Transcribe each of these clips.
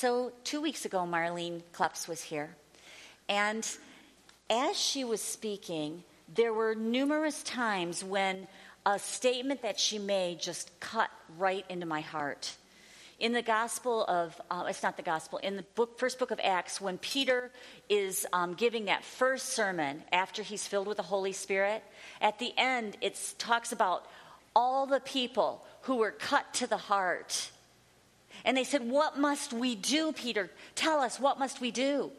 So, two weeks ago, Marlene Kleps was here. And as she was speaking, there were numerous times when a statement that she made just cut right into my heart. In the Gospel of, uh, it's not the Gospel, in the book, first book of Acts, when Peter is um, giving that first sermon after he's filled with the Holy Spirit, at the end it talks about all the people who were cut to the heart. And they said, What must we do, Peter? Tell us, what must we do?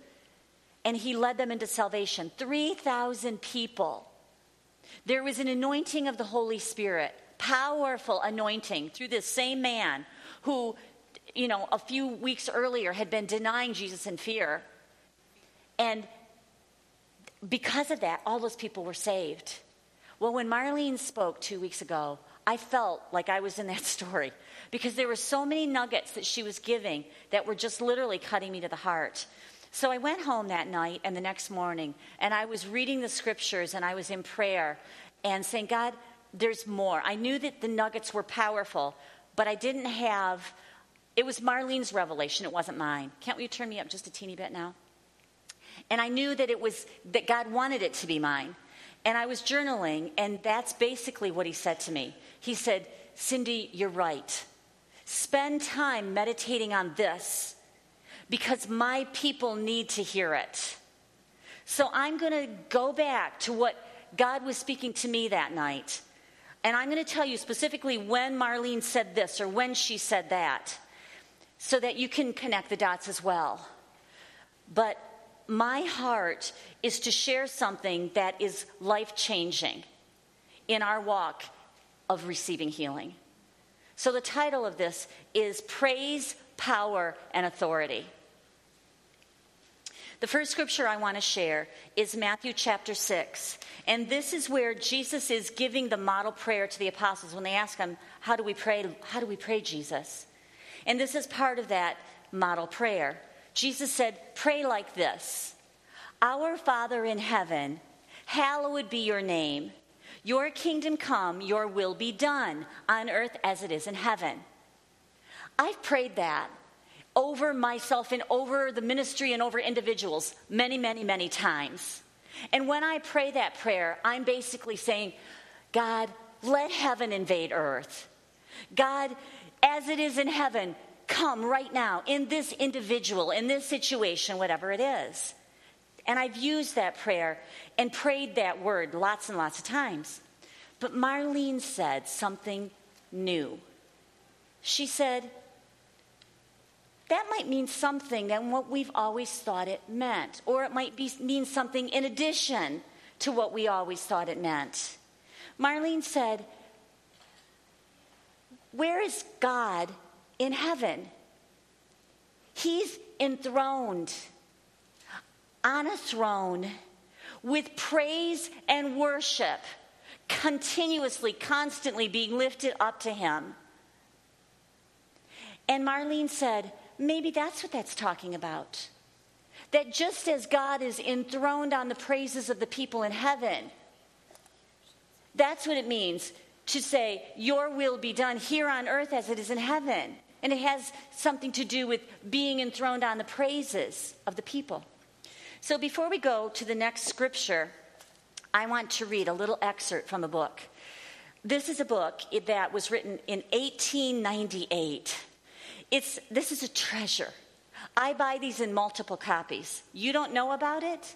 And he led them into salvation. 3,000 people there was an anointing of the Holy Spirit, powerful anointing through this same man who, you know, a few weeks earlier had been denying Jesus in fear. And because of that, all those people were saved. Well, when Marlene spoke two weeks ago, I felt like I was in that story because there were so many nuggets that she was giving that were just literally cutting me to the heart. So I went home that night and the next morning, and I was reading the scriptures and I was in prayer and saying, God, there's more. I knew that the nuggets were powerful, but I didn't have, it was Marlene's revelation, it wasn't mine. Can't we turn me up just a teeny bit now? And I knew that it was, that God wanted it to be mine. And I was journaling, and that's basically what he said to me. He said, Cindy, you're right. Spend time meditating on this because my people need to hear it. So I'm going to go back to what God was speaking to me that night. And I'm going to tell you specifically when Marlene said this or when she said that, so that you can connect the dots as well. But my heart is to share something that is life changing in our walk of receiving healing. So the title of this is Praise, Power, and Authority. The first scripture I want to share is Matthew chapter 6. And this is where Jesus is giving the model prayer to the apostles when they ask him, How do we pray? How do we pray, Jesus? And this is part of that model prayer. Jesus said, Pray like this Our Father in heaven, hallowed be your name. Your kingdom come, your will be done on earth as it is in heaven. I've prayed that over myself and over the ministry and over individuals many, many, many times. And when I pray that prayer, I'm basically saying, God, let heaven invade earth. God, as it is in heaven, come right now in this individual, in this situation, whatever it is. And I've used that prayer and prayed that word lots and lots of times. But Marlene said something new. She said, that might mean something than what we've always thought it meant. Or it might be, mean something in addition to what we always thought it meant. Marlene said, Where is God in heaven? He's enthroned on a throne with praise and worship continuously, constantly being lifted up to him. And Marlene said, maybe that's what that's talking about. That just as God is enthroned on the praises of the people in heaven, that's what it means to say, Your will be done here on earth as it is in heaven. And it has something to do with being enthroned on the praises of the people. So before we go to the next scripture, I want to read a little excerpt from a book. This is a book that was written in 1898 it's, this is a treasure. I buy these in multiple copies. You don't know about it?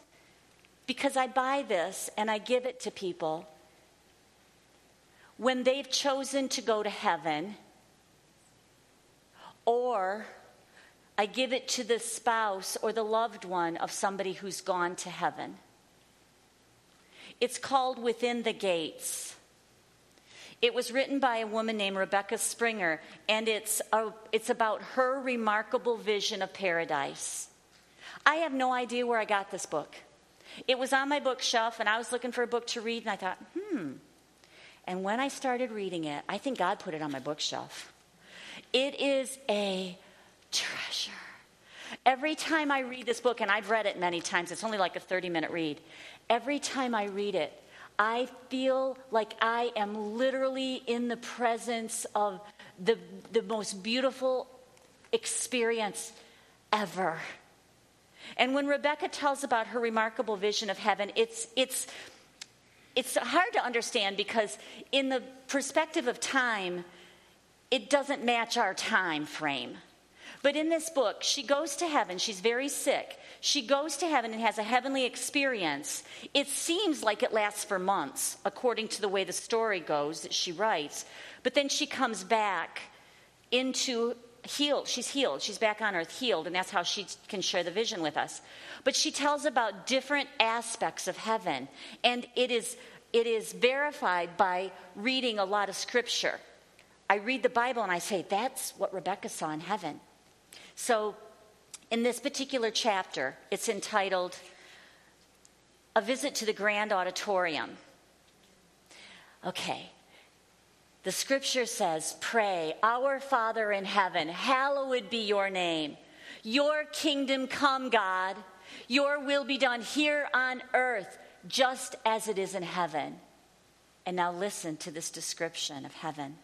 Because I buy this and I give it to people when they've chosen to go to heaven, or I give it to the spouse or the loved one of somebody who's gone to heaven. It's called Within the Gates. It was written by a woman named Rebecca Springer, and it's, a, it's about her remarkable vision of paradise. I have no idea where I got this book. It was on my bookshelf, and I was looking for a book to read, and I thought, hmm. And when I started reading it, I think God put it on my bookshelf. It is a treasure. Every time I read this book, and I've read it many times, it's only like a 30 minute read. Every time I read it, I feel like I am literally in the presence of the, the most beautiful experience ever. And when Rebecca tells about her remarkable vision of heaven, it's, it's, it's hard to understand because, in the perspective of time, it doesn't match our time frame. But in this book, she goes to heaven. She's very sick. She goes to heaven and has a heavenly experience. It seems like it lasts for months, according to the way the story goes that she writes. But then she comes back into healed. She's healed. She's back on earth healed, and that's how she can share the vision with us. But she tells about different aspects of heaven, and it is it is verified by reading a lot of scripture. I read the Bible and I say, that's what Rebecca saw in heaven. So, in this particular chapter, it's entitled A Visit to the Grand Auditorium. Okay, the scripture says, Pray, Our Father in heaven, hallowed be your name. Your kingdom come, God. Your will be done here on earth, just as it is in heaven. And now listen to this description of heaven.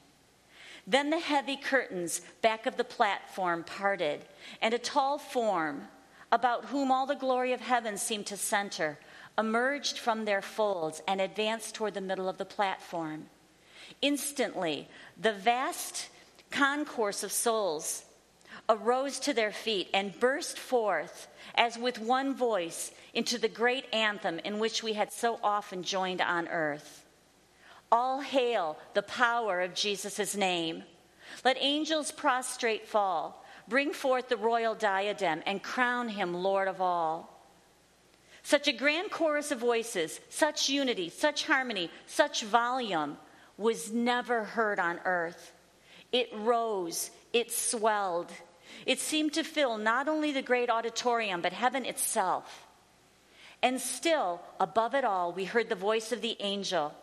Then the heavy curtains back of the platform parted, and a tall form, about whom all the glory of heaven seemed to center, emerged from their folds and advanced toward the middle of the platform. Instantly, the vast concourse of souls arose to their feet and burst forth as with one voice into the great anthem in which we had so often joined on earth. All hail the power of Jesus' name. Let angels prostrate fall, bring forth the royal diadem, and crown him Lord of all. Such a grand chorus of voices, such unity, such harmony, such volume was never heard on earth. It rose, it swelled. It seemed to fill not only the great auditorium, but heaven itself. And still, above it all, we heard the voice of the angel,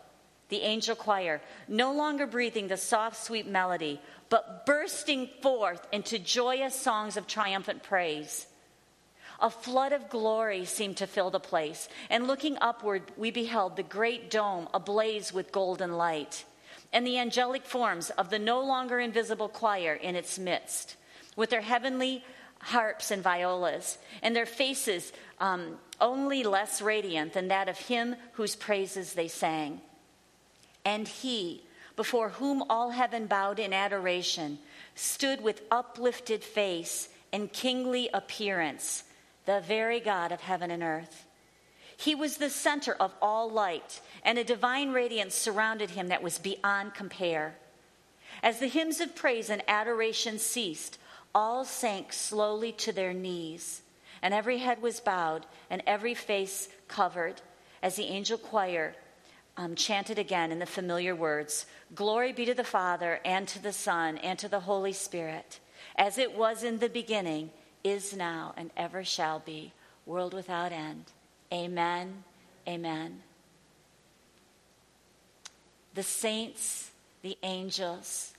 the angel choir, no longer breathing the soft, sweet melody, but bursting forth into joyous songs of triumphant praise. A flood of glory seemed to fill the place, and looking upward, we beheld the great dome ablaze with golden light, and the angelic forms of the no longer invisible choir in its midst, with their heavenly harps and violas, and their faces um, only less radiant than that of him whose praises they sang. And he, before whom all heaven bowed in adoration, stood with uplifted face and kingly appearance the very God of heaven and earth. He was the center of all light, and a divine radiance surrounded him that was beyond compare. As the hymns of praise and adoration ceased, all sank slowly to their knees, and every head was bowed and every face covered as the angel choir um, chanted again in the familiar words Glory be to the Father, and to the Son, and to the Holy Spirit, as it was in the beginning is now, and ever shall be, world without end. Amen. Amen. The saints, the angels,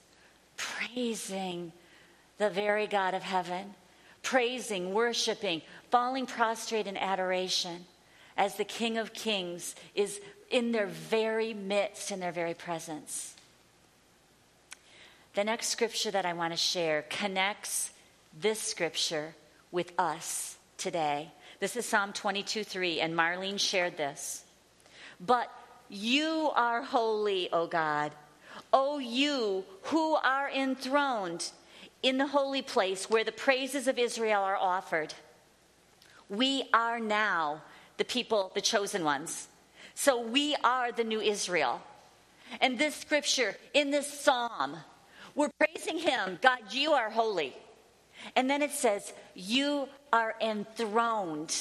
praising the very God of heaven, praising, worshiping, falling prostrate in adoration as the King of Kings is in their very midst, in their very presence. The next scripture that I want to share connects this scripture with us today. This is Psalm 22 3, and Marlene shared this. But you are holy, O God. O you who are enthroned in the holy place where the praises of Israel are offered. We are now the people, the chosen ones. So we are the new Israel. And this scripture, in this psalm, we're praising him. God, you are holy. And then it says, You are enthroned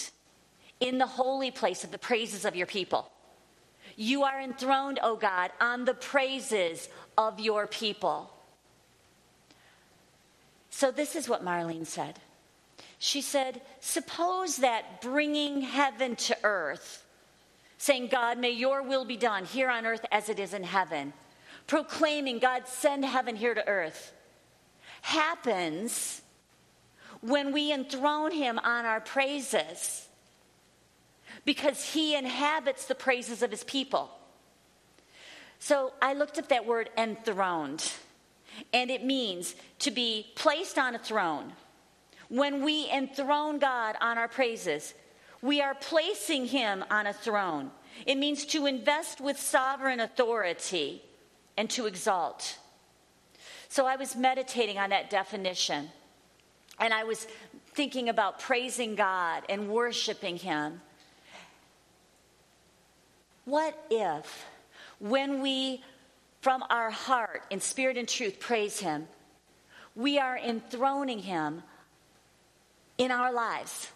in the holy place of the praises of your people. You are enthroned, O God, on the praises of your people. So, this is what Marlene said. She said, Suppose that bringing heaven to earth, saying, God, may your will be done here on earth as it is in heaven, proclaiming, God, send heaven here to earth, happens when we enthrone him on our praises because he inhabits the praises of his people. So I looked up that word enthroned, and it means to be placed on a throne. When we enthrone God on our praises, we are placing Him on a throne. It means to invest with sovereign authority and to exalt. So I was meditating on that definition and I was thinking about praising God and worshiping Him. What if, when we, from our heart, in spirit and truth, praise Him, we are enthroning Him in our lives?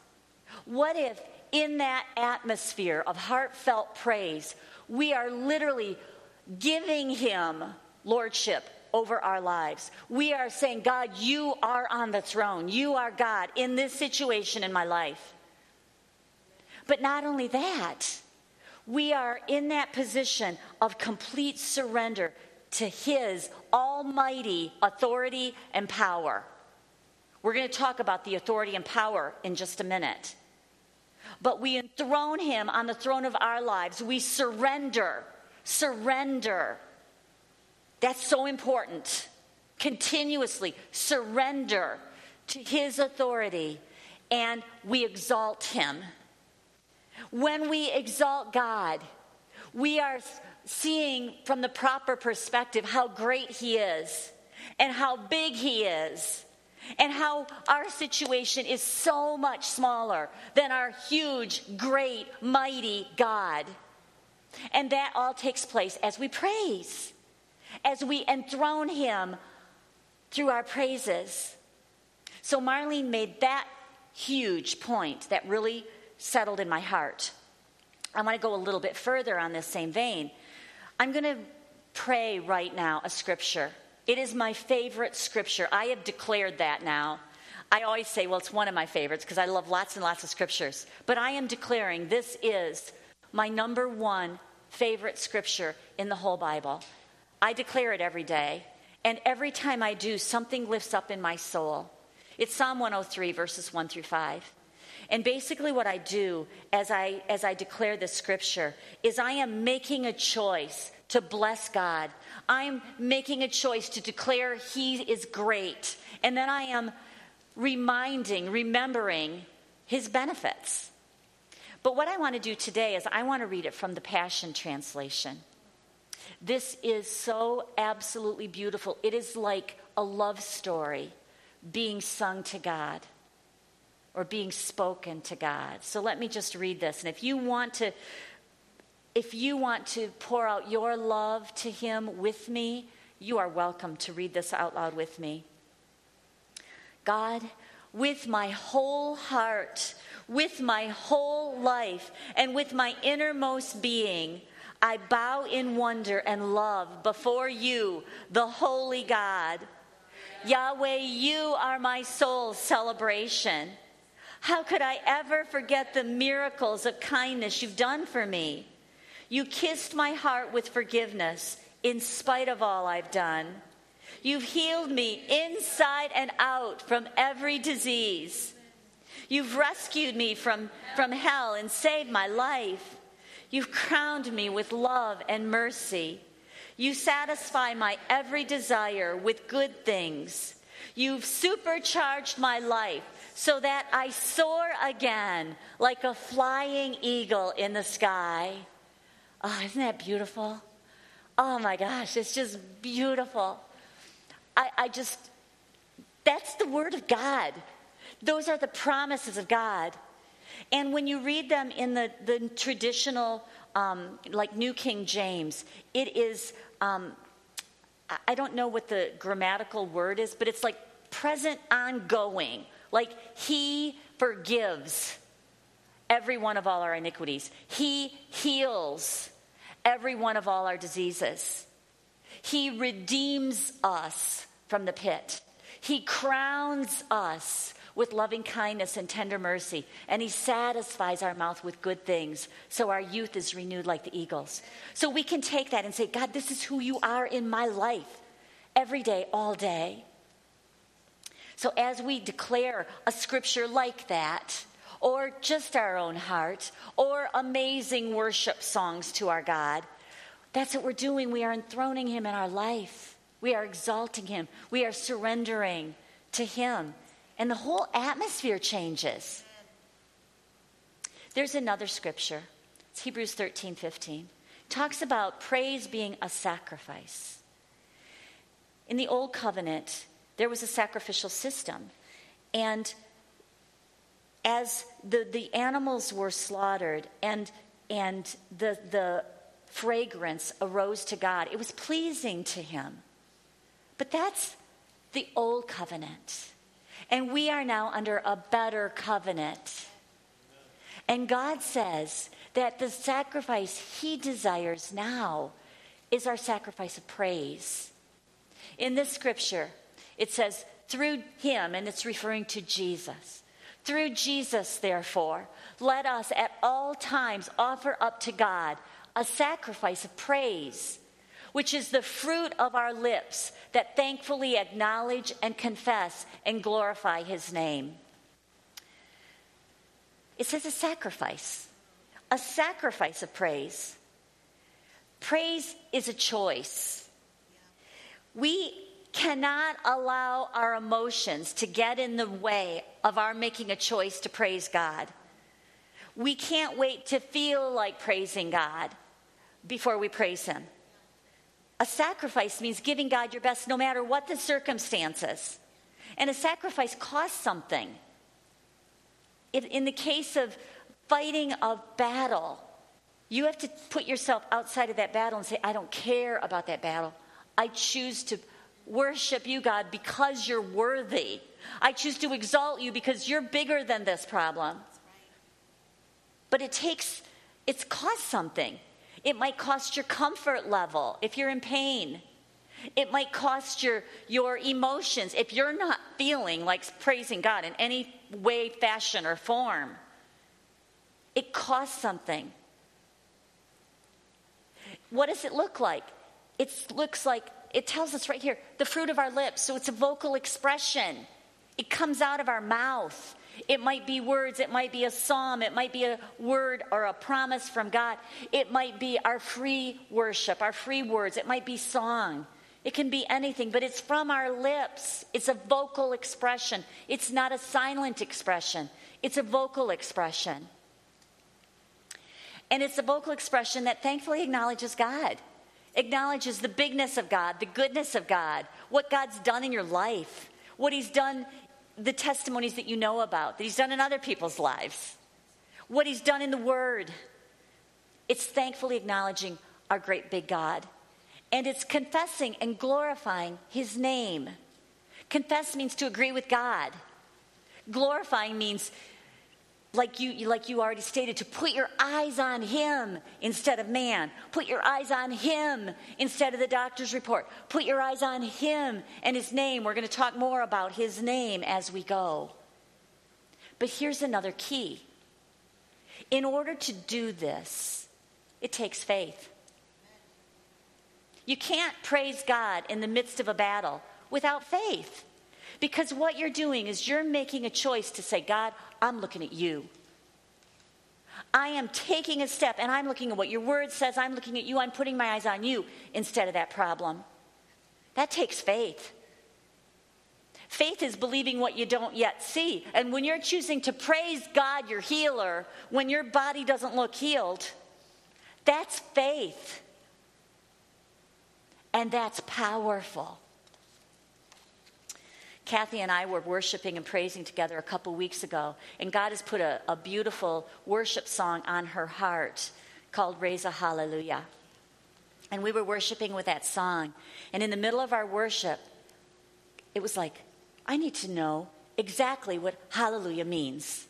What if, in that atmosphere of heartfelt praise, we are literally giving Him lordship over our lives? We are saying, God, you are on the throne. You are God in this situation in my life. But not only that, we are in that position of complete surrender to His almighty authority and power. We're going to talk about the authority and power in just a minute. But we enthrone Him on the throne of our lives. We surrender, surrender. That's so important. Continuously surrender to His authority and we exalt Him. When we exalt God, we are seeing from the proper perspective how great He is and how big He is and how our situation is so much smaller than our huge, great, mighty God. And that all takes place as we praise, as we enthrone Him through our praises. So Marlene made that huge point that really settled in my heart. I want to go a little bit further on this same vein. I'm going to pray right now a scripture. It is my favorite scripture. I have declared that now. I always say, well, it's one of my favorites because I love lots and lots of scriptures. But I am declaring this is my number one favorite scripture in the whole Bible. I declare it every day. And every time I do, something lifts up in my soul. It's Psalm 103, verses 1 through 5. And basically, what I do as I, as I declare this scripture is I am making a choice to bless God. I'm making a choice to declare He is great. And then I am reminding, remembering His benefits. But what I want to do today is I want to read it from the Passion Translation. This is so absolutely beautiful. It is like a love story being sung to God or being spoken to God. So let me just read this. And if you want to if you want to pour out your love to him with me, you are welcome to read this out loud with me. God, with my whole heart, with my whole life, and with my innermost being, I bow in wonder and love before you, the holy God. Yahweh, you are my soul's celebration. How could I ever forget the miracles of kindness you've done for me? You kissed my heart with forgiveness in spite of all I've done. You've healed me inside and out from every disease. You've rescued me from, from hell and saved my life. You've crowned me with love and mercy. You satisfy my every desire with good things. You've supercharged my life so that I soar again like a flying eagle in the sky. Oh, isn't that beautiful? Oh my gosh, it's just beautiful. I, I just, that's the Word of God. Those are the promises of God. And when you read them in the, the traditional, um, like New King James, it is, um, I don't know what the grammatical word is, but it's like present ongoing like he forgives every one of all our iniquities, he heals every one of all our diseases, he redeems us from the pit, he crowns us with loving kindness and tender mercy, and He satisfies our mouth with good things, so our youth is renewed like the eagles. So we can take that and say, God, this is who you are in my life every day, all day. So as we declare a scripture like that, or just our own heart, or amazing worship songs to our God, that's what we're doing. We are enthroning Him in our life. We are exalting Him. We are surrendering to Him. and the whole atmosphere changes. There's another scripture. It's Hebrews 13 15. talks about praise being a sacrifice. In the Old Covenant, there was a sacrificial system. And as the, the animals were slaughtered and, and the, the fragrance arose to God, it was pleasing to Him. But that's the Old Covenant. And we are now under a better covenant. And God says that the sacrifice He desires now is our sacrifice of praise. In this scripture, it says, through Him, and it's referring to Jesus. Through Jesus, therefore, let us at all times offer up to God a sacrifice of praise, which is the fruit of our lips that thankfully acknowledge and confess and glorify His name. It says a sacrifice, a sacrifice of praise. Praise is a choice. We cannot allow our emotions to get in the way of our making a choice to praise God. We can't wait to feel like praising God before we praise Him. A sacrifice means giving God your best no matter what the circumstances. And a sacrifice costs something. In the case of fighting a battle, you have to put yourself outside of that battle and say, I don't care about that battle. I choose to worship you, God, because you're worthy. I choose to exalt you because you're bigger than this problem. But it takes, it's cost something. It might cost your comfort level if you're in pain. It might cost your, your emotions if you're not feeling like praising God in any way, fashion, or form. It costs something. What does it look like? It looks like it tells us right here the fruit of our lips. So it's a vocal expression, it comes out of our mouth. It might be words, it might be a psalm, it might be a word or a promise from God. It might be our free worship, our free words, it might be song. It can be anything, but it's from our lips. It's a vocal expression. It's not a silent expression, it's a vocal expression. And it's a vocal expression that thankfully acknowledges God acknowledges the bigness of God, the goodness of God, what God's done in your life, what He's done, the testimonies that you know about, that He's done in other people's lives, what He's done in the Word. It's thankfully acknowledging our great big God. And it's confessing and glorifying His name. Confess means to agree with God. Glorifying means like you, like you already stated, to put your eyes on Him instead of man. Put your eyes on Him instead of the doctor's report. Put your eyes on Him and His name. We're going to talk more about His name as we go. But here's another key in order to do this, it takes faith. You can't praise God in the midst of a battle without faith. Because what you're doing is you're making a choice to say, God, I'm looking at you. I am taking a step and I'm looking at what your word says. I'm looking at you. I'm putting my eyes on you instead of that problem. That takes faith. Faith is believing what you don't yet see. And when you're choosing to praise God, your healer, when your body doesn't look healed, that's faith. And that's powerful. Kathy and I were worshiping and praising together a couple weeks ago, and God has put a, a beautiful worship song on her heart called Raise a Hallelujah. And we were worshiping with that song. And in the middle of our worship, it was like, I need to know exactly what hallelujah means.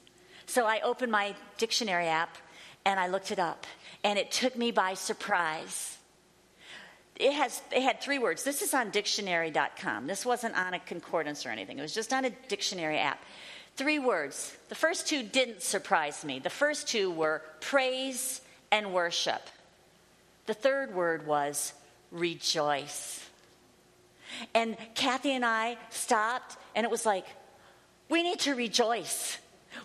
So I opened my dictionary app and I looked it up, and it took me by surprise it has it had three words. This is on dictionary.com. This wasn't on a concordance or anything. It was just on a dictionary app. Three words. The first two didn't surprise me. The first two were praise and worship. The third word was rejoice. And Kathy and I stopped, and it was like, we need to rejoice.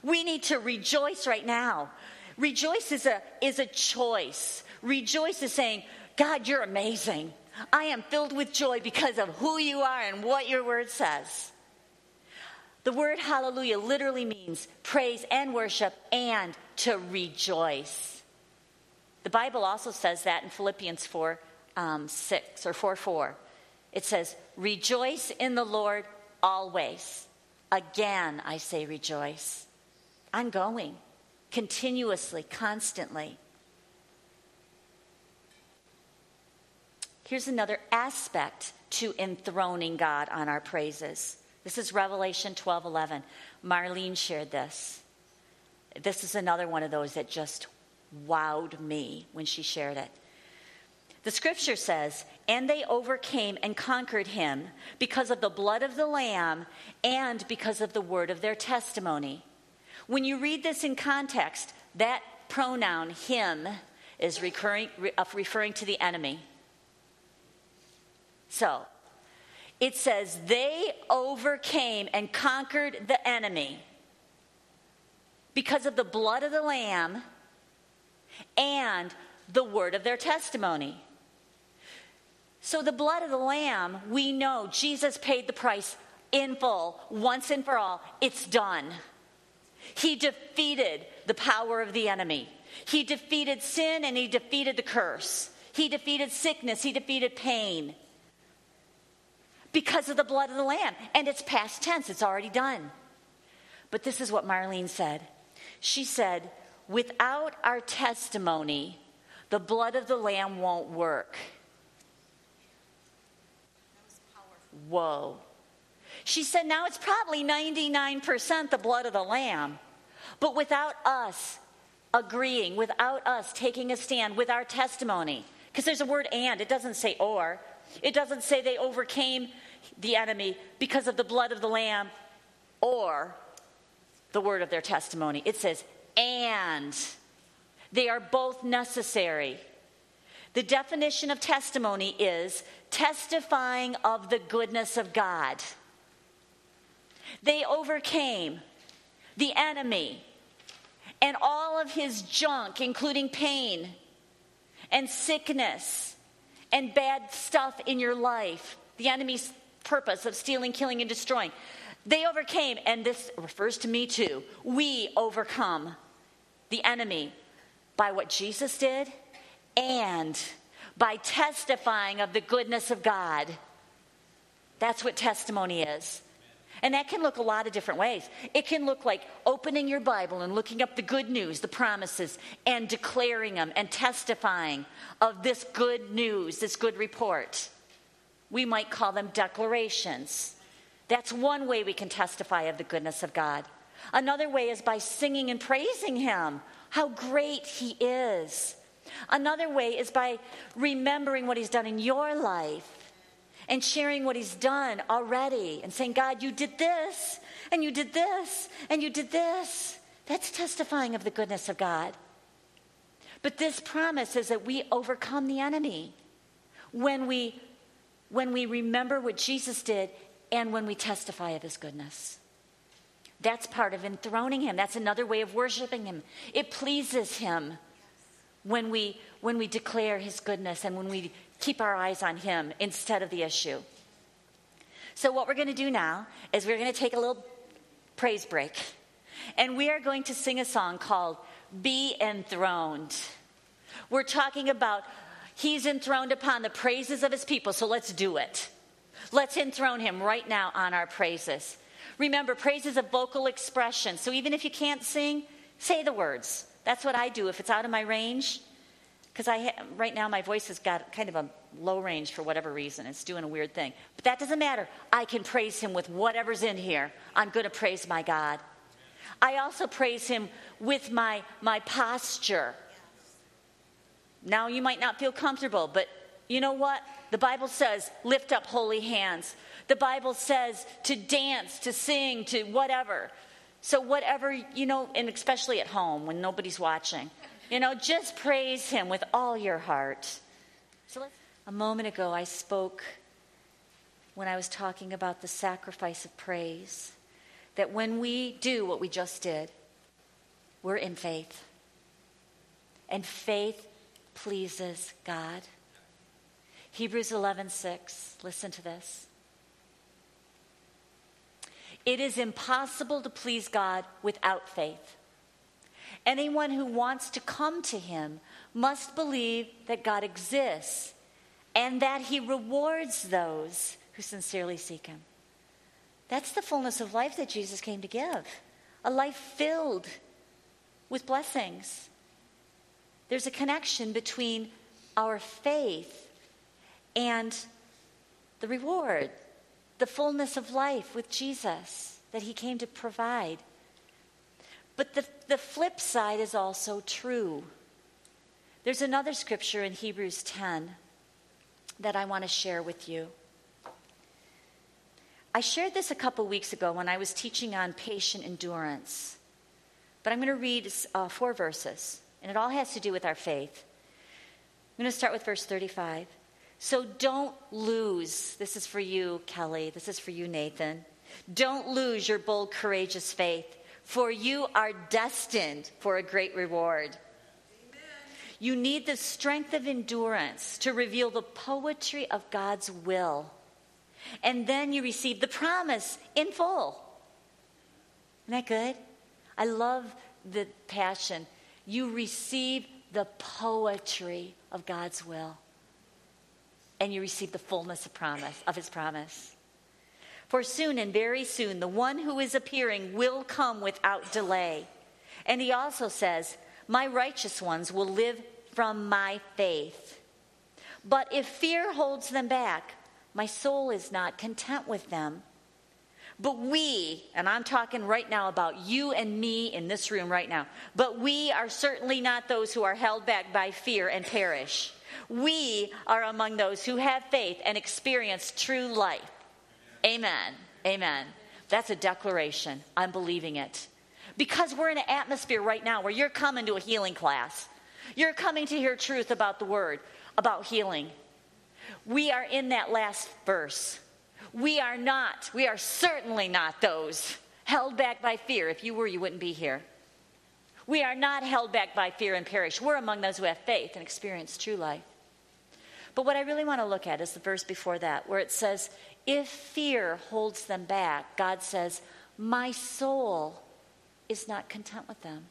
We need to rejoice right now. Rejoice is a, is a choice. Rejoice is saying, God, you're amazing. I am filled with joy because of who you are and what your word says. The word hallelujah literally means praise and worship and to rejoice. The Bible also says that in Philippians 4 um, 6 or 4 4. It says, Rejoice in the Lord always. Again, I say rejoice. Ongoing, continuously, constantly. Here's another aspect to enthroning God on our praises. This is Revelation 12 11. Marlene shared this. This is another one of those that just wowed me when she shared it. The scripture says, and they overcame and conquered him because of the blood of the Lamb and because of the word of their testimony. When you read this in context, that pronoun, him, is uh, referring to the enemy. So, it says, they overcame and conquered the enemy because of the blood of the Lamb and the word of their testimony. So, the blood of the Lamb, we know Jesus paid the price in full, once and for all. It's done. He defeated the power of the enemy. He defeated sin and he defeated the curse. He defeated sickness. He defeated pain because of the blood of the Lamb. And it's past tense, it's already done. But this is what Marlene said. She said, Without our testimony, the blood of the Lamb won't work. Whoa. She said, Now it's probably 99% the blood of the Lamb. But without us agreeing, without us taking a stand with our testimony, because there's a word and, it doesn't say or. It doesn't say they overcame the enemy because of the blood of the Lamb or the word of their testimony. It says, and. They are both necessary. The definition of testimony is testifying of the goodness of God. They overcame the enemy and all of his junk, including pain and sickness and bad stuff in your life, the enemy's purpose of stealing, killing, and destroying. They overcame, and this refers to me too. We overcome the enemy by what Jesus did and by testifying of the goodness of God. That's what testimony is. And that can look a lot of different ways. It can look like opening your Bible and looking up the good news, the promises, and declaring them and testifying of this good news, this good report. We might call them declarations. That's one way we can testify of the goodness of God. Another way is by singing and praising Him, how great He is. Another way is by remembering what He's done in your life and sharing what He's done already and saying, God, you did this, and you did this, and you did this. That's testifying of the goodness of God. But this promise is that we overcome the enemy when we when we remember what Jesus did and when we testify of his goodness. That's part of enthroning him. That's another way of worshiping him. It pleases him when we when we declare his goodness and when we keep our eyes on him instead of the issue. So what we're going to do now is we're going to take a little praise break. And we are going to sing a song called Be Enthroned. We're talking about He's enthroned upon the praises of his people, so let's do it. Let's enthrone him right now on our praises. Remember, praise is a vocal expression, so even if you can't sing, say the words. That's what I do if it's out of my range. Because I ha- right now my voice has got kind of a low range for whatever reason. It's doing a weird thing. But that doesn't matter. I can praise him with whatever's in here. I'm going to praise my God. I also praise him with my, my posture. Now you might not feel comfortable, but you know what? The Bible says, lift up holy hands. The Bible says to dance, to sing, to whatever. So, whatever, you know, and especially at home when nobody's watching, you know, just praise Him with all your heart. So, a moment ago, I spoke when I was talking about the sacrifice of praise that when we do what we just did, we're in faith. And faith pleases God. Hebrews 11:6. Listen to this. It is impossible to please God without faith. Anyone who wants to come to Him must believe that God exists and that He rewards those who sincerely seek Him. That's the fullness of life that Jesus came to give a life filled with blessings. There's a connection between our faith and the reward, the fullness of life with Jesus that He came to provide. But the, the flip side is also true. There's another scripture in Hebrews 10 that I want to share with you. I shared this a couple weeks ago when I was teaching on patient endurance. But I'm going to read uh, four verses, and it all has to do with our faith. I'm going to start with verse 35. So don't lose. This is for you, Kelly. This is for you, Nathan. Don't lose your bold, courageous faith, for you are destined for a great reward. Amen. You need the strength of endurance to reveal the poetry of God's will. And then you receive the promise in full. Isn't that good? I love the passion. You receive the poetry of God's will and you receive the fullness of promise of his promise. For soon and very soon the one who is appearing will come without delay. And he also says, "My righteous ones will live from my faith." But if fear holds them back, my soul is not content with them. But we, and I'm talking right now about you and me in this room right now, but we are certainly not those who are held back by fear and perish. We are among those who have faith and experience true life. Amen. Amen. That's a declaration. I'm believing it. Because we're in an atmosphere right now where you're coming to a healing class. You're coming to hear truth about the word, about healing. We are in that last verse. We are not, we are certainly not those held back by fear. If you were, you wouldn't be here. We are not held back by fear and perish. We're among those who have faith and experience true life. But what I really want to look at is the verse before that, where it says, If fear holds them back, God says, My soul is not content with them.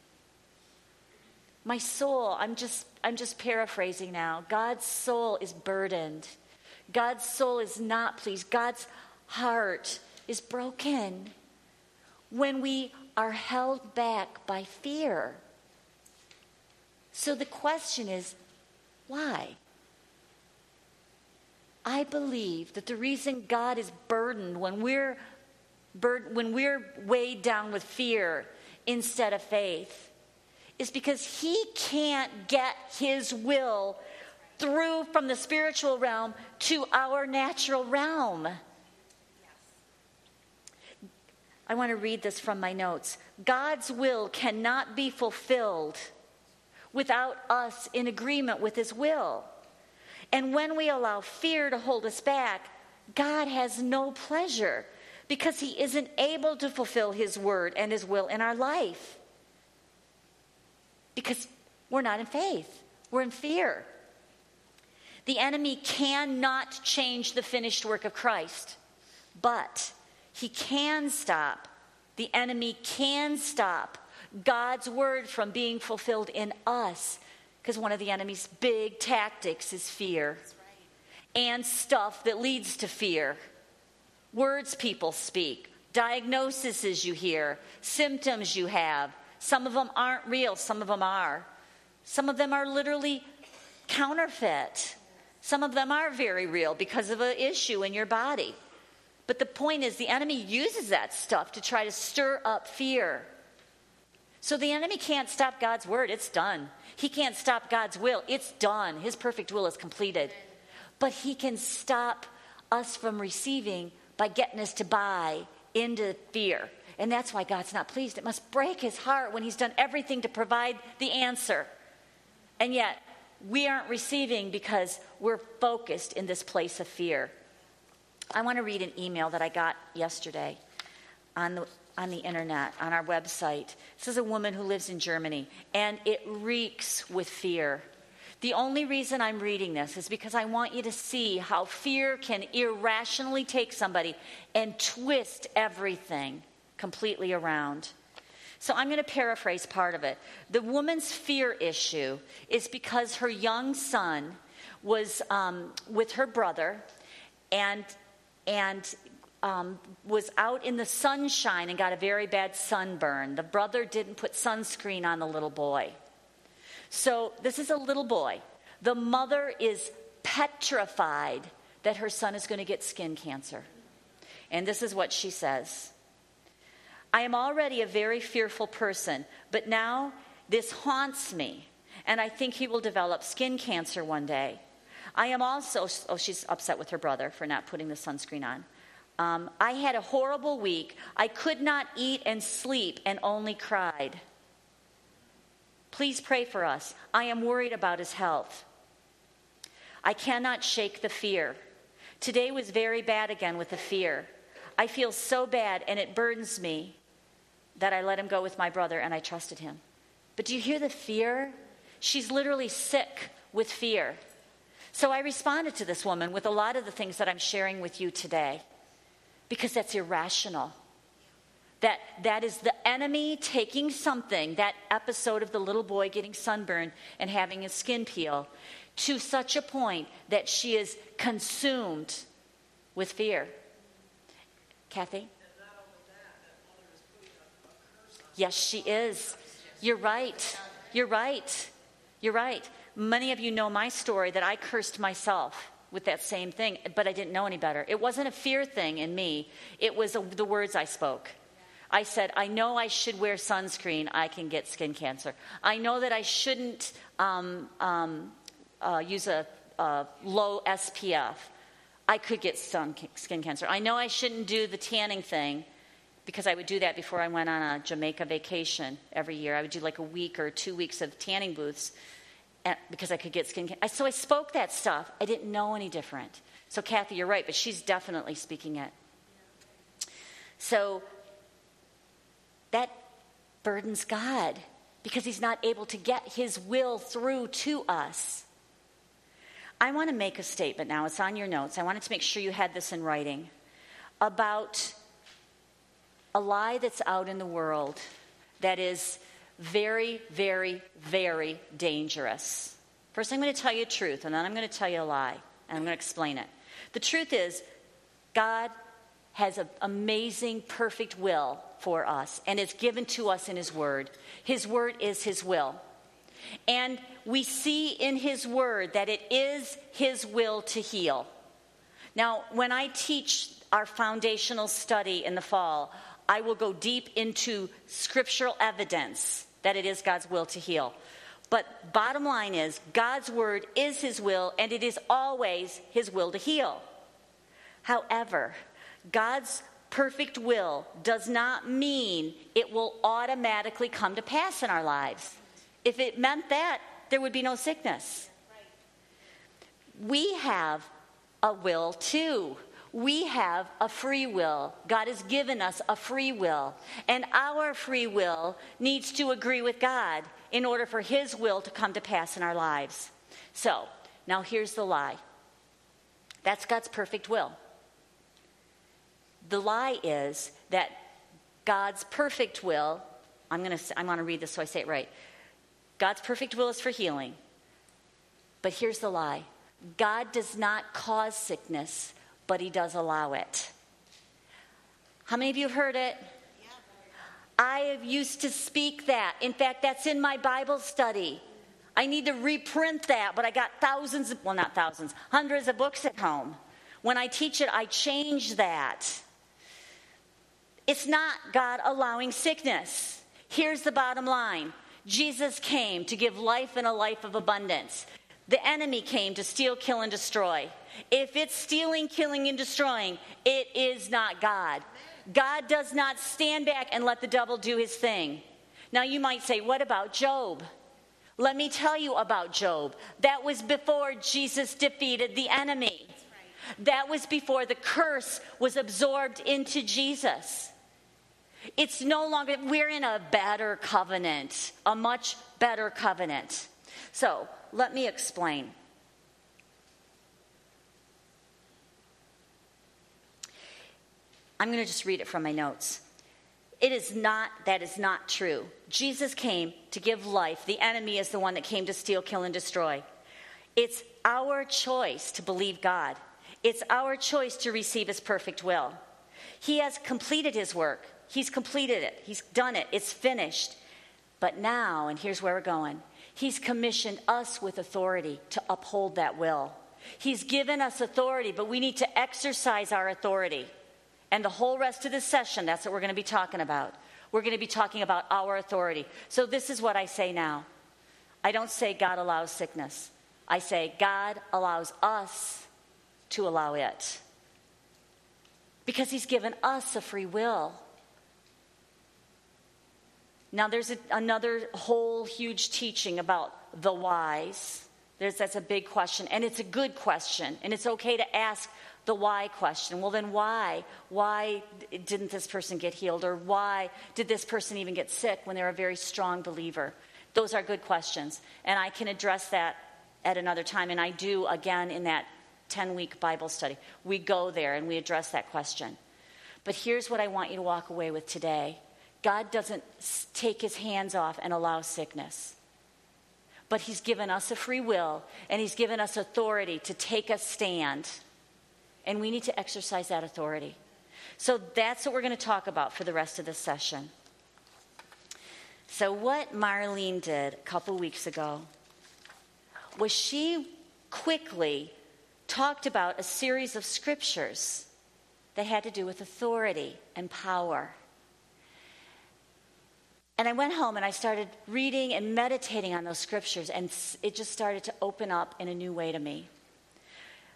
My soul, I'm just, I'm just paraphrasing now. God's soul is burdened. God's soul is not pleased. God's heart is broken. When we are held back by fear. So the question is why? I believe that the reason God is burdened when we're bur- when we're weighed down with fear instead of faith is because he can't get his will through from the spiritual realm to our natural realm. I want to read this from my notes. God's will cannot be fulfilled without us in agreement with His will. And when we allow fear to hold us back, God has no pleasure because He isn't able to fulfill His word and His will in our life. Because we're not in faith, we're in fear. The enemy cannot change the finished work of Christ, but he can stop. The enemy can stop God's word from being fulfilled in us because one of the enemy's big tactics is fear and stuff that leads to fear. Words people speak, diagnoses you hear, symptoms you have. Some of them aren't real, some of them are. Some of them are literally counterfeit. Some of them are very real because of an issue in your body. But the point is, the enemy uses that stuff to try to stir up fear. So the enemy can't stop God's word, it's done. He can't stop God's will, it's done. His perfect will is completed. But he can stop us from receiving by getting us to buy into fear. And that's why God's not pleased. It must break his heart when he's done everything to provide the answer. And yet, we aren't receiving because we're focused in this place of fear. I want to read an email that I got yesterday on the, on the internet, on our website. This is a woman who lives in Germany, and it reeks with fear. The only reason I'm reading this is because I want you to see how fear can irrationally take somebody and twist everything completely around. So I'm going to paraphrase part of it. The woman's fear issue is because her young son was um, with her brother and and um, was out in the sunshine and got a very bad sunburn. The brother didn't put sunscreen on the little boy. So this is a little boy. The mother is petrified that her son is going to get skin cancer. And this is what she says I am already a very fearful person, but now this haunts me, and I think he will develop skin cancer one day. I am also, oh, she's upset with her brother for not putting the sunscreen on. Um, I had a horrible week. I could not eat and sleep and only cried. Please pray for us. I am worried about his health. I cannot shake the fear. Today was very bad again with the fear. I feel so bad and it burdens me that I let him go with my brother and I trusted him. But do you hear the fear? She's literally sick with fear. So I responded to this woman with a lot of the things that I'm sharing with you today because that's irrational. That, that is the enemy taking something, that episode of the little boy getting sunburned and having his skin peel, to such a point that she is consumed with fear. Kathy? Yes, she is. You're right. You're right. You're right. Many of you know my story that I cursed myself with that same thing, but I didn't know any better. It wasn't a fear thing in me, it was a, the words I spoke. I said, I know I should wear sunscreen, I can get skin cancer. I know that I shouldn't um, um, uh, use a, a, low SPF, I could get sun, skin cancer. I know I shouldn't do the tanning thing because I would do that before I went on a Jamaica vacation every year. I would do like a week or two weeks of tanning booths because I could get skin cancer. So I spoke that stuff. I didn't know any different. So, Kathy, you're right, but she's definitely speaking it. So that burdens God because he's not able to get his will through to us. I want to make a statement now. It's on your notes. I wanted to make sure you had this in writing about a lie that's out in the world that is very, very, very dangerous. First, I'm going to tell you the truth, and then I'm going to tell you a lie, and I'm going to explain it. The truth is, God has an amazing, perfect will for us, and it's given to us in His Word. His Word is His will. And we see in His Word that it is His will to heal. Now, when I teach our foundational study in the fall, I will go deep into scriptural evidence that it is God's will to heal. But bottom line is, God's word is his will, and it is always his will to heal. However, God's perfect will does not mean it will automatically come to pass in our lives. If it meant that, there would be no sickness. We have a will too we have a free will. God has given us a free will. And our free will needs to agree with God in order for His will to come to pass in our lives. So, now here's the lie that's God's perfect will. The lie is that God's perfect will, I'm going to read this so I say it right. God's perfect will is for healing. But here's the lie God does not cause sickness, but he does allow it. How many of you have heard it? I have used to speak that. In fact, that's in my Bible study. I need to reprint that, but I got thousands, of, well, not thousands, hundreds of books at home. When I teach it, I change that. It's not God allowing sickness. Here's the bottom line Jesus came to give life and a life of abundance. The enemy came to steal, kill, and destroy. If it's stealing, killing, and destroying, it is not God. God does not stand back and let the devil do his thing. Now, you might say, what about Job? Let me tell you about Job. That was before Jesus defeated the enemy. That was before the curse was absorbed into Jesus. It's no longer, we're in a better covenant, a much better covenant. So let me explain. I'm going to just read it from my notes. It is not, that is not true. Jesus came to give life. The enemy is the one that came to steal, kill, and destroy. It's our choice to believe God, it's our choice to receive his perfect will. He has completed his work, he's completed it, he's done it, it's finished. But now, and here's where we're going, he's commissioned us with authority to uphold that will. He's given us authority, but we need to exercise our authority. And the whole rest of this session, that's what we're going to be talking about. We're going to be talking about our authority. So, this is what I say now I don't say God allows sickness, I say God allows us to allow it. Because He's given us a free will. Now, there's a, another whole huge teaching about the whys. There's, that's a big question, and it's a good question, and it's okay to ask the why question. Well, then why? Why didn't this person get healed? Or why did this person even get sick when they're a very strong believer? Those are good questions. And I can address that at another time. And I do again in that 10 week Bible study. We go there and we address that question. But here's what I want you to walk away with today God doesn't take his hands off and allow sickness. But he's given us a free will and he's given us authority to take a stand and we need to exercise that authority. So that's what we're going to talk about for the rest of this session. So, what Marlene did a couple weeks ago was she quickly talked about a series of scriptures that had to do with authority and power. And I went home and I started reading and meditating on those scriptures, and it just started to open up in a new way to me.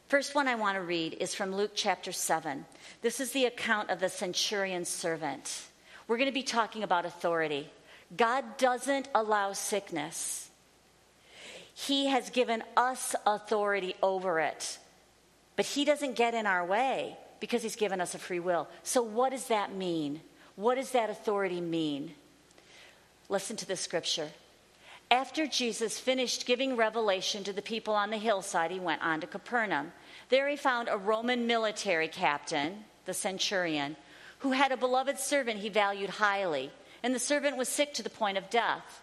First one I want to read is from Luke chapter 7. This is the account of the centurion's servant. We're going to be talking about authority. God doesn't allow sickness, He has given us authority over it. But He doesn't get in our way because He's given us a free will. So, what does that mean? What does that authority mean? Listen to the scripture. After Jesus finished giving revelation to the people on the hillside, he went on to Capernaum. There he found a Roman military captain, the centurion, who had a beloved servant he valued highly, and the servant was sick to the point of death.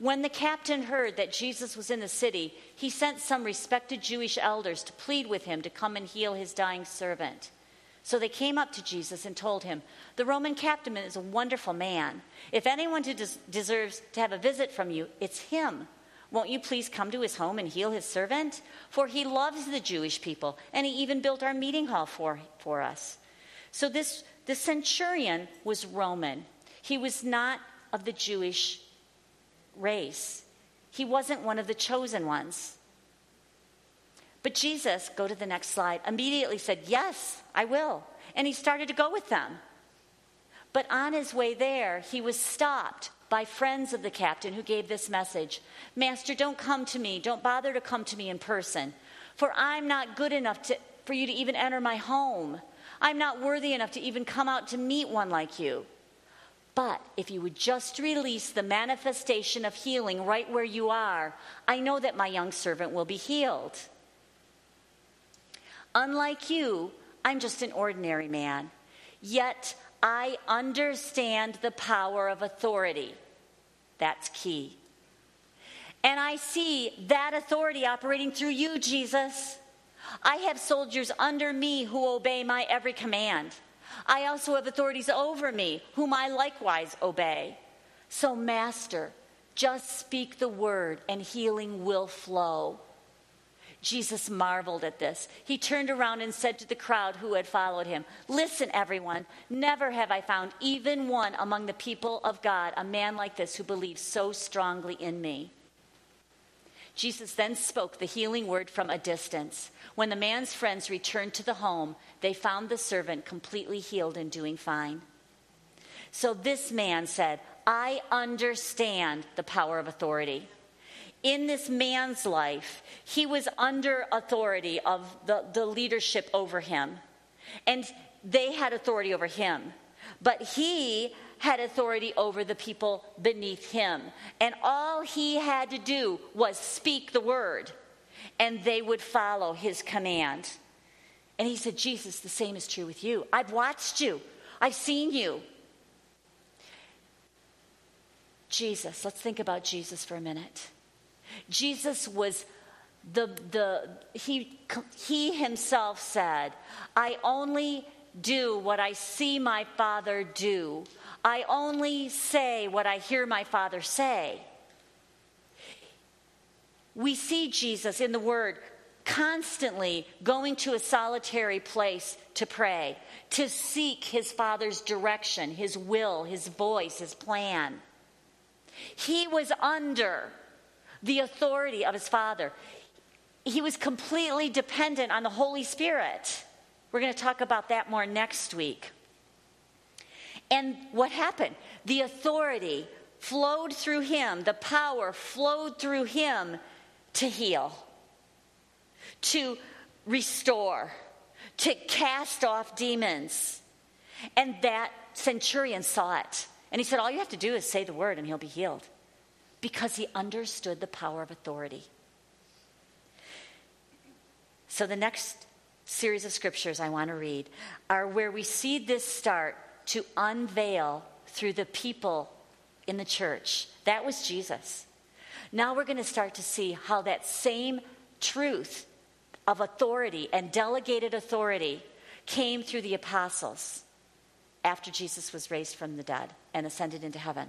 When the captain heard that Jesus was in the city, he sent some respected Jewish elders to plead with him to come and heal his dying servant. So they came up to Jesus and told him, The Roman captain is a wonderful man. If anyone deserves to have a visit from you, it's him. Won't you please come to his home and heal his servant? For he loves the Jewish people, and he even built our meeting hall for, for us. So this the centurion was Roman. He was not of the Jewish race. He wasn't one of the chosen ones. But Jesus, go to the next slide, immediately said, Yes, I will. And he started to go with them. But on his way there, he was stopped by friends of the captain who gave this message Master, don't come to me. Don't bother to come to me in person, for I'm not good enough to, for you to even enter my home. I'm not worthy enough to even come out to meet one like you. But if you would just release the manifestation of healing right where you are, I know that my young servant will be healed. Unlike you, I'm just an ordinary man. Yet I understand the power of authority. That's key. And I see that authority operating through you, Jesus. I have soldiers under me who obey my every command. I also have authorities over me, whom I likewise obey. So, Master, just speak the word, and healing will flow. Jesus marveled at this. He turned around and said to the crowd who had followed him, Listen, everyone, never have I found even one among the people of God, a man like this who believes so strongly in me. Jesus then spoke the healing word from a distance. When the man's friends returned to the home, they found the servant completely healed and doing fine. So this man said, I understand the power of authority in this man's life, he was under authority of the, the leadership over him. And they had authority over him. But he had authority over the people beneath him. And all he had to do was speak the word, and they would follow his command. And he said, Jesus, the same is true with you. I've watched you, I've seen you. Jesus, let's think about Jesus for a minute. Jesus was the, the he, he himself said, I only do what I see my Father do. I only say what I hear my Father say. We see Jesus in the Word constantly going to a solitary place to pray, to seek his Father's direction, his will, his voice, his plan. He was under the authority of his Father. He was completely dependent on the Holy Spirit. We're going to talk about that more next week. And what happened? The authority flowed through him, the power flowed through him to heal, to restore, to cast off demons. And that centurion saw it. And he said, All you have to do is say the word and he'll be healed. Because he understood the power of authority. So the next series of scriptures I want to read are where we see this start to unveil through the people in the church. That was Jesus. Now we're going to start to see how that same truth of authority and delegated authority came through the apostles after Jesus was raised from the dead and ascended into heaven.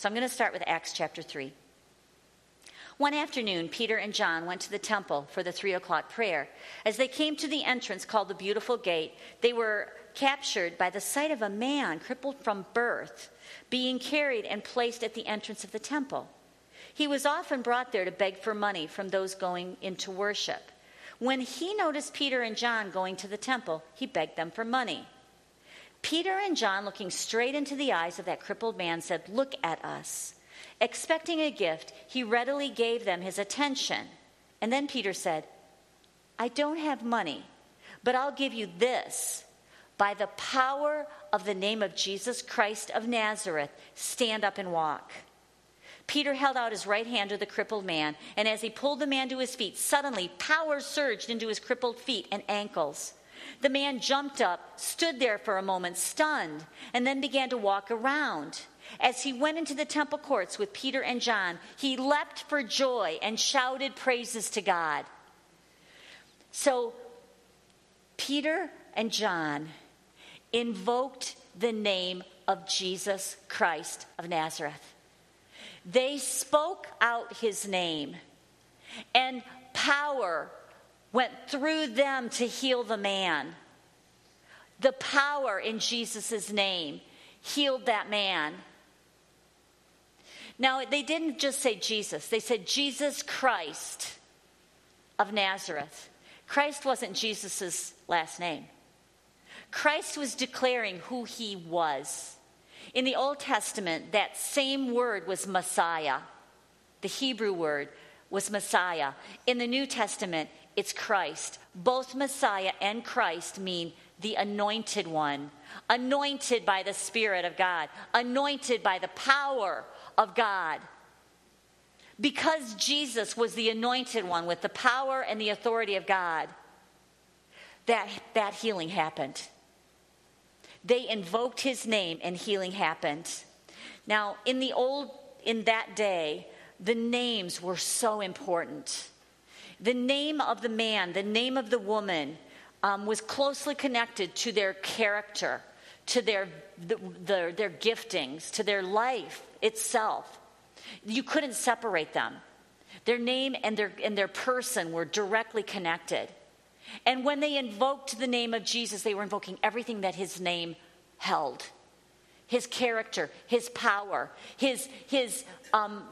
So I'm going to start with Acts chapter 3. One afternoon, Peter and John went to the temple for the three o'clock prayer. As they came to the entrance called the Beautiful Gate, they were captured by the sight of a man crippled from birth being carried and placed at the entrance of the temple. He was often brought there to beg for money from those going into worship. When he noticed Peter and John going to the temple, he begged them for money. Peter and John, looking straight into the eyes of that crippled man, said, Look at us. Expecting a gift, he readily gave them his attention. And then Peter said, I don't have money, but I'll give you this. By the power of the name of Jesus Christ of Nazareth, stand up and walk. Peter held out his right hand to the crippled man, and as he pulled the man to his feet, suddenly power surged into his crippled feet and ankles. The man jumped up, stood there for a moment, stunned, and then began to walk around. As he went into the temple courts with Peter and John, he leapt for joy and shouted praises to God. So, Peter and John invoked the name of Jesus Christ of Nazareth. They spoke out his name, and power went through them to heal the man. The power in Jesus' name healed that man. Now, they didn't just say Jesus, they said Jesus Christ of Nazareth. Christ wasn't Jesus' last name. Christ was declaring who he was. In the Old Testament, that same word was Messiah. The Hebrew word was Messiah. In the New Testament, it's Christ. Both Messiah and Christ mean the anointed one, anointed by the Spirit of God, anointed by the power of God. Because Jesus was the anointed one with the power and the authority of God, that, that healing happened. They invoked his name and healing happened. Now, in the old, in that day, the names were so important. The name of the man, the name of the woman, um, was closely connected to their character, to their, the, the, their giftings, to their life itself. You couldn't separate them. Their name and their, and their person were directly connected. And when they invoked the name of Jesus, they were invoking everything that his name held his character, his power, his, his, um,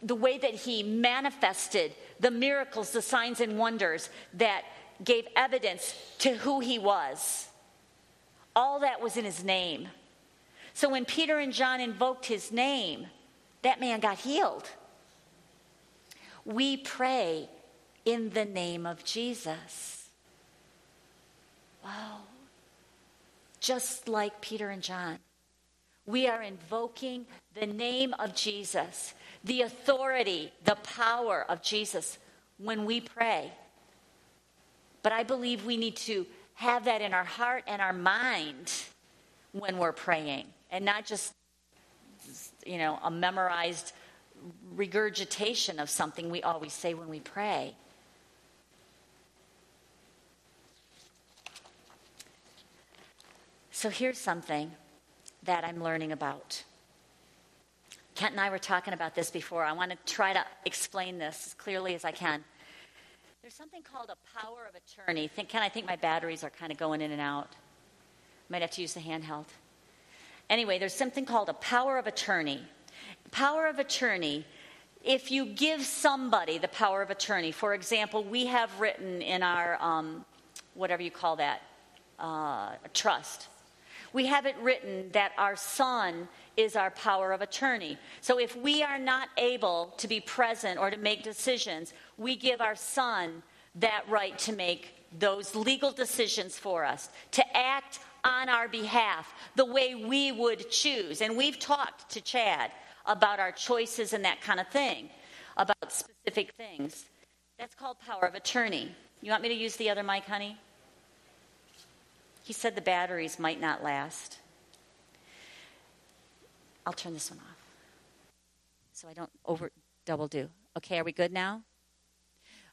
the way that he manifested the miracles, the signs and wonders that gave evidence to who he was. All that was in his name. So when Peter and John invoked his name, that man got healed. We pray in the name of Jesus. Wow. Just like Peter and John. We are invoking the name of Jesus, the authority, the power of Jesus when we pray. But I believe we need to have that in our heart and our mind when we're praying and not just, you know, a memorized regurgitation of something we always say when we pray. So here's something that I'm learning about. Kent and I were talking about this before. I want to try to explain this as clearly as I can. There's something called a power of attorney. Think, I think my batteries are kind of going in and out. Might have to use the handheld. Anyway, there's something called a power of attorney. Power of attorney, if you give somebody the power of attorney, for example, we have written in our, um, whatever you call that, uh, trust, we have it written that our son is our power of attorney. So if we are not able to be present or to make decisions, we give our son that right to make those legal decisions for us, to act on our behalf the way we would choose. And we've talked to Chad about our choices and that kind of thing, about specific things. That's called power of attorney. You want me to use the other mic, honey? He said the batteries might not last. I'll turn this one off so I don't over double do. Okay, are we good now?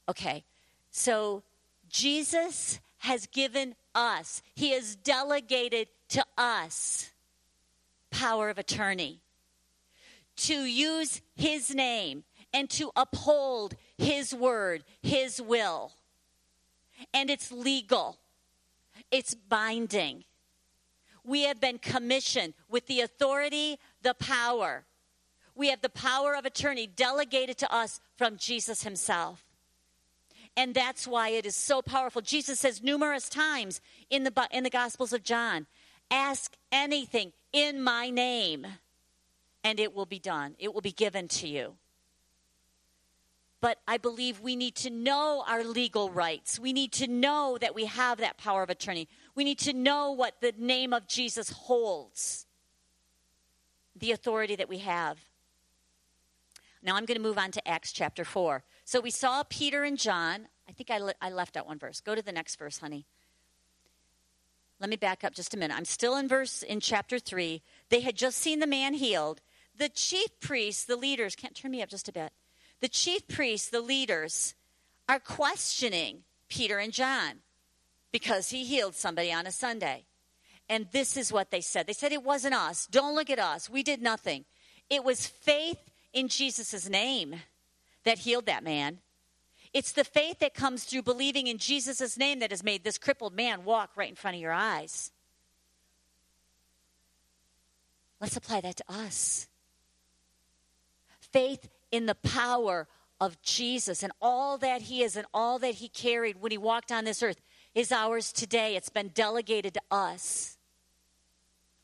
Okay, so Jesus has given us, He has delegated to us power of attorney to use His name and to uphold His word, His will. And it's legal it's binding. We have been commissioned with the authority, the power. We have the power of attorney delegated to us from Jesus himself. And that's why it is so powerful. Jesus says numerous times in the, in the Gospels of John ask anything in my name, and it will be done, it will be given to you but I believe we need to know our legal rights. We need to know that we have that power of attorney. We need to know what the name of Jesus holds, the authority that we have. Now I'm going to move on to Acts chapter 4. So we saw Peter and John. I think I, le- I left out one verse. Go to the next verse, honey. Let me back up just a minute. I'm still in verse in chapter 3. They had just seen the man healed. The chief priests, the leaders, can't turn me up just a bit the chief priests, the leaders, are questioning Peter and John because he healed somebody on a Sunday. And this is what they said. They said, It wasn't us. Don't look at us. We did nothing. It was faith in Jesus' name that healed that man. It's the faith that comes through believing in Jesus' name that has made this crippled man walk right in front of your eyes. Let's apply that to us. Faith in the power of Jesus and all that he is and all that he carried when he walked on this earth is ours today. It's been delegated to us.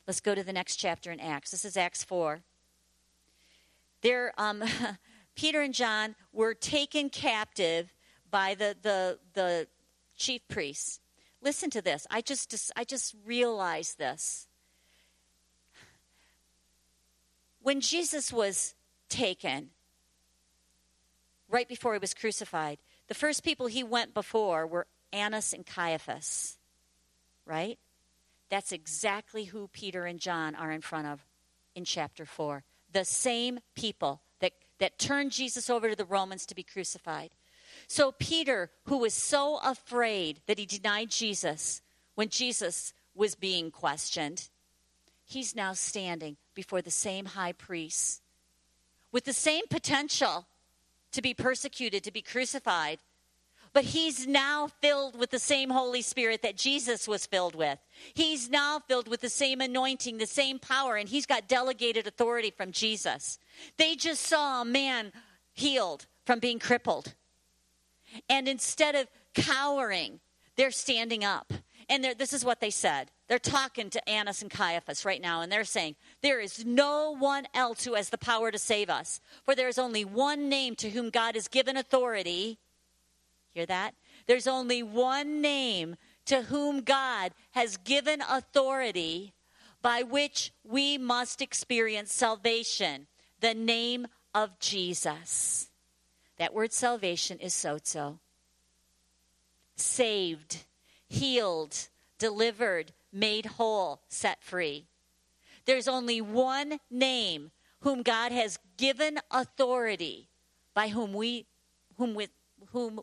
Let's go to the next chapter in Acts. This is Acts 4. There, um, Peter and John were taken captive by the, the, the chief priests. Listen to this. I just, I just realized this. When Jesus was taken, right before he was crucified. The first people he went before were Annas and Caiaphas, right? That's exactly who Peter and John are in front of in chapter 4. The same people that, that turned Jesus over to the Romans to be crucified. So, Peter, who was so afraid that he denied Jesus when Jesus was being questioned, he's now standing before the same high priests with the same potential to be persecuted, to be crucified. But he's now filled with the same Holy Spirit that Jesus was filled with. He's now filled with the same anointing, the same power, and he's got delegated authority from Jesus. They just saw a man healed from being crippled. And instead of cowering, they're standing up. And this is what they said. They're talking to Annas and Caiaphas right now, and they're saying, There is no one else who has the power to save us, for there is only one name to whom God has given authority. Hear that? There's only one name to whom God has given authority by which we must experience salvation, the name of Jesus. That word salvation is sozo. Saved, healed, delivered, made whole, set free. There's only one name whom God has given authority by whom we whom with whom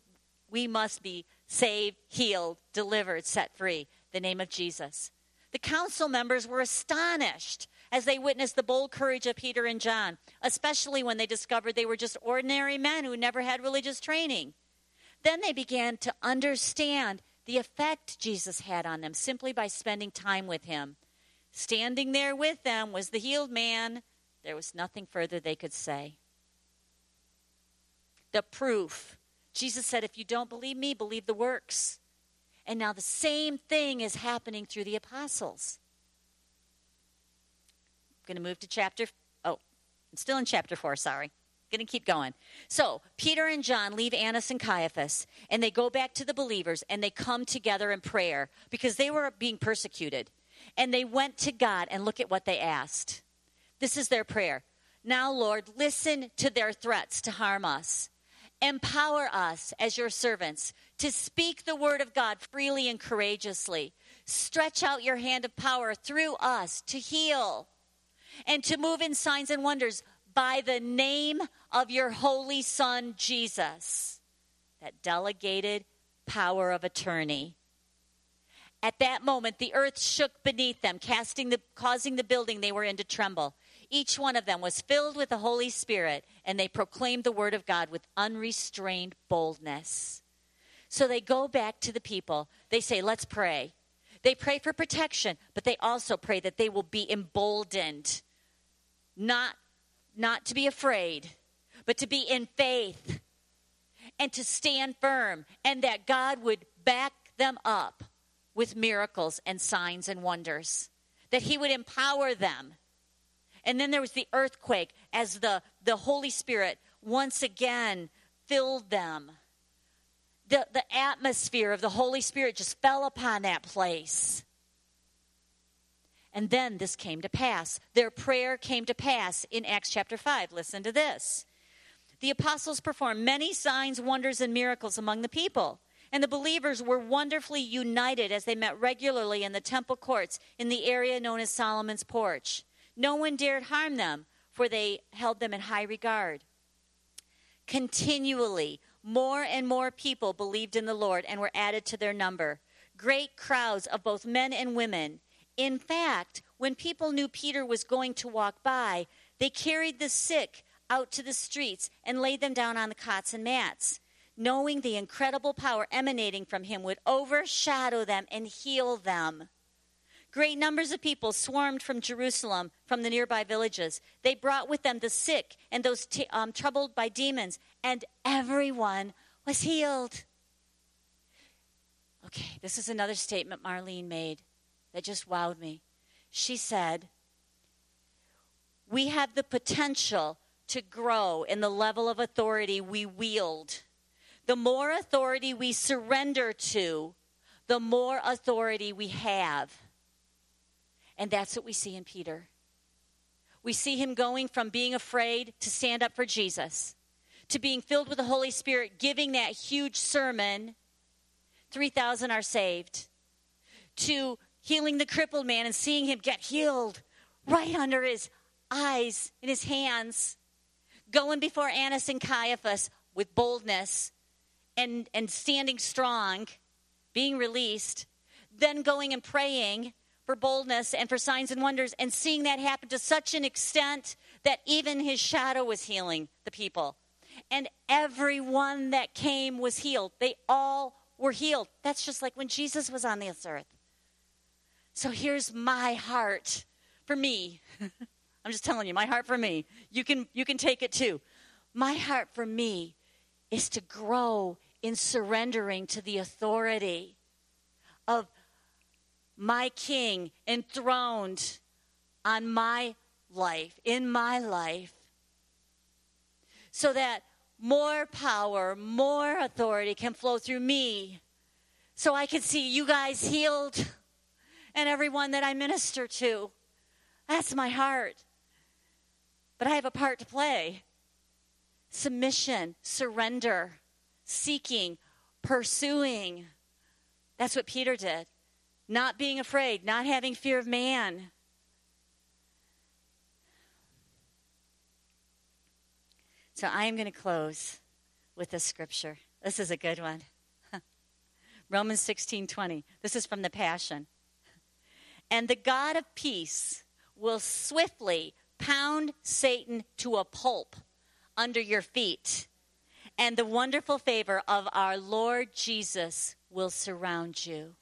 we must be saved, healed, delivered, set free, the name of Jesus. The council members were astonished as they witnessed the bold courage of Peter and John, especially when they discovered they were just ordinary men who never had religious training. Then they began to understand the effect Jesus had on them simply by spending time with him. Standing there with them was the healed man. There was nothing further they could say. The proof. Jesus said, If you don't believe me, believe the works. And now the same thing is happening through the apostles. I'm going to move to chapter, oh, I'm still in chapter 4, sorry. Going to keep going. So, Peter and John leave Annas and Caiaphas, and they go back to the believers, and they come together in prayer because they were being persecuted. And they went to God, and look at what they asked. This is their prayer. Now, Lord, listen to their threats to harm us. Empower us as your servants to speak the word of God freely and courageously. Stretch out your hand of power through us to heal and to move in signs and wonders by the name of your holy Son, Jesus. That delegated power of attorney. At that moment, the earth shook beneath them, casting the, causing the building they were in to tremble. Each one of them was filled with the Holy Spirit, and they proclaimed the word of God with unrestrained boldness. So they go back to the people. They say, Let's pray. They pray for protection, but they also pray that they will be emboldened, not, not to be afraid, but to be in faith and to stand firm, and that God would back them up with miracles and signs and wonders, that He would empower them and then there was the earthquake as the, the Holy Spirit once again filled them. The, the atmosphere of the Holy Spirit just fell upon that place. And then this came to pass. Their prayer came to pass in Acts chapter 5. Listen to this. The apostles performed many signs, wonders, and miracles among the people. And the believers were wonderfully united as they met regularly in the temple courts in the area known as Solomon's Porch. No one dared harm them, for they held them in high regard. Continually, more and more people believed in the Lord and were added to their number. Great crowds of both men and women. In fact, when people knew Peter was going to walk by, they carried the sick out to the streets and laid them down on the cots and mats, knowing the incredible power emanating from him would overshadow them and heal them. Great numbers of people swarmed from Jerusalem, from the nearby villages. They brought with them the sick and those t- um, troubled by demons, and everyone was healed. Okay, this is another statement Marlene made that just wowed me. She said, We have the potential to grow in the level of authority we wield. The more authority we surrender to, the more authority we have. And that's what we see in Peter. We see him going from being afraid to stand up for Jesus, to being filled with the Holy Spirit, giving that huge sermon 3,000 are saved, to healing the crippled man and seeing him get healed right under his eyes in his hands, going before Annas and Caiaphas with boldness and, and standing strong, being released, then going and praying for boldness and for signs and wonders, and seeing that happen to such an extent that even his shadow was healing the people. And everyone that came was healed. They all were healed. That's just like when Jesus was on this earth. So here's my heart for me. I'm just telling you, my heart for me. You can you can take it too. My heart for me is to grow in surrendering to the authority of my king enthroned on my life, in my life, so that more power, more authority can flow through me, so I can see you guys healed and everyone that I minister to. That's my heart. But I have a part to play submission, surrender, seeking, pursuing. That's what Peter did. Not being afraid, not having fear of man. So I am going to close with this scripture. This is a good one. Romans 16:20. This is from the Passion. And the God of peace will swiftly pound Satan to a pulp under your feet. And the wonderful favor of our Lord Jesus will surround you.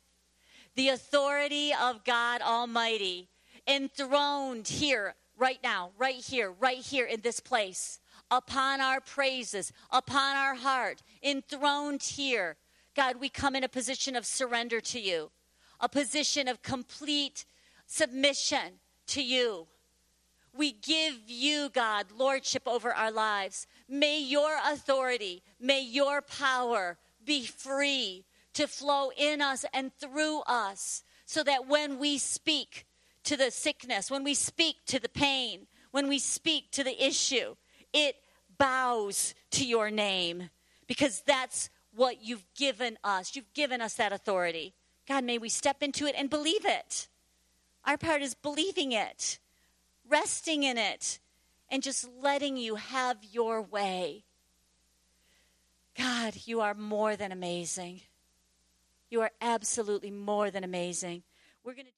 The authority of God Almighty enthroned here, right now, right here, right here in this place upon our praises, upon our heart, enthroned here. God, we come in a position of surrender to you, a position of complete submission to you. We give you, God, lordship over our lives. May your authority, may your power be free to flow in us and through us so that when we speak to the sickness, when we speak to the pain, when we speak to the issue, it bows to your name because that's what you've given us. You've given us that authority. God, may we step into it and believe it. Our part is believing it, resting in it, and just letting you have your way. God, you are more than amazing. You are absolutely more than amazing. We're going to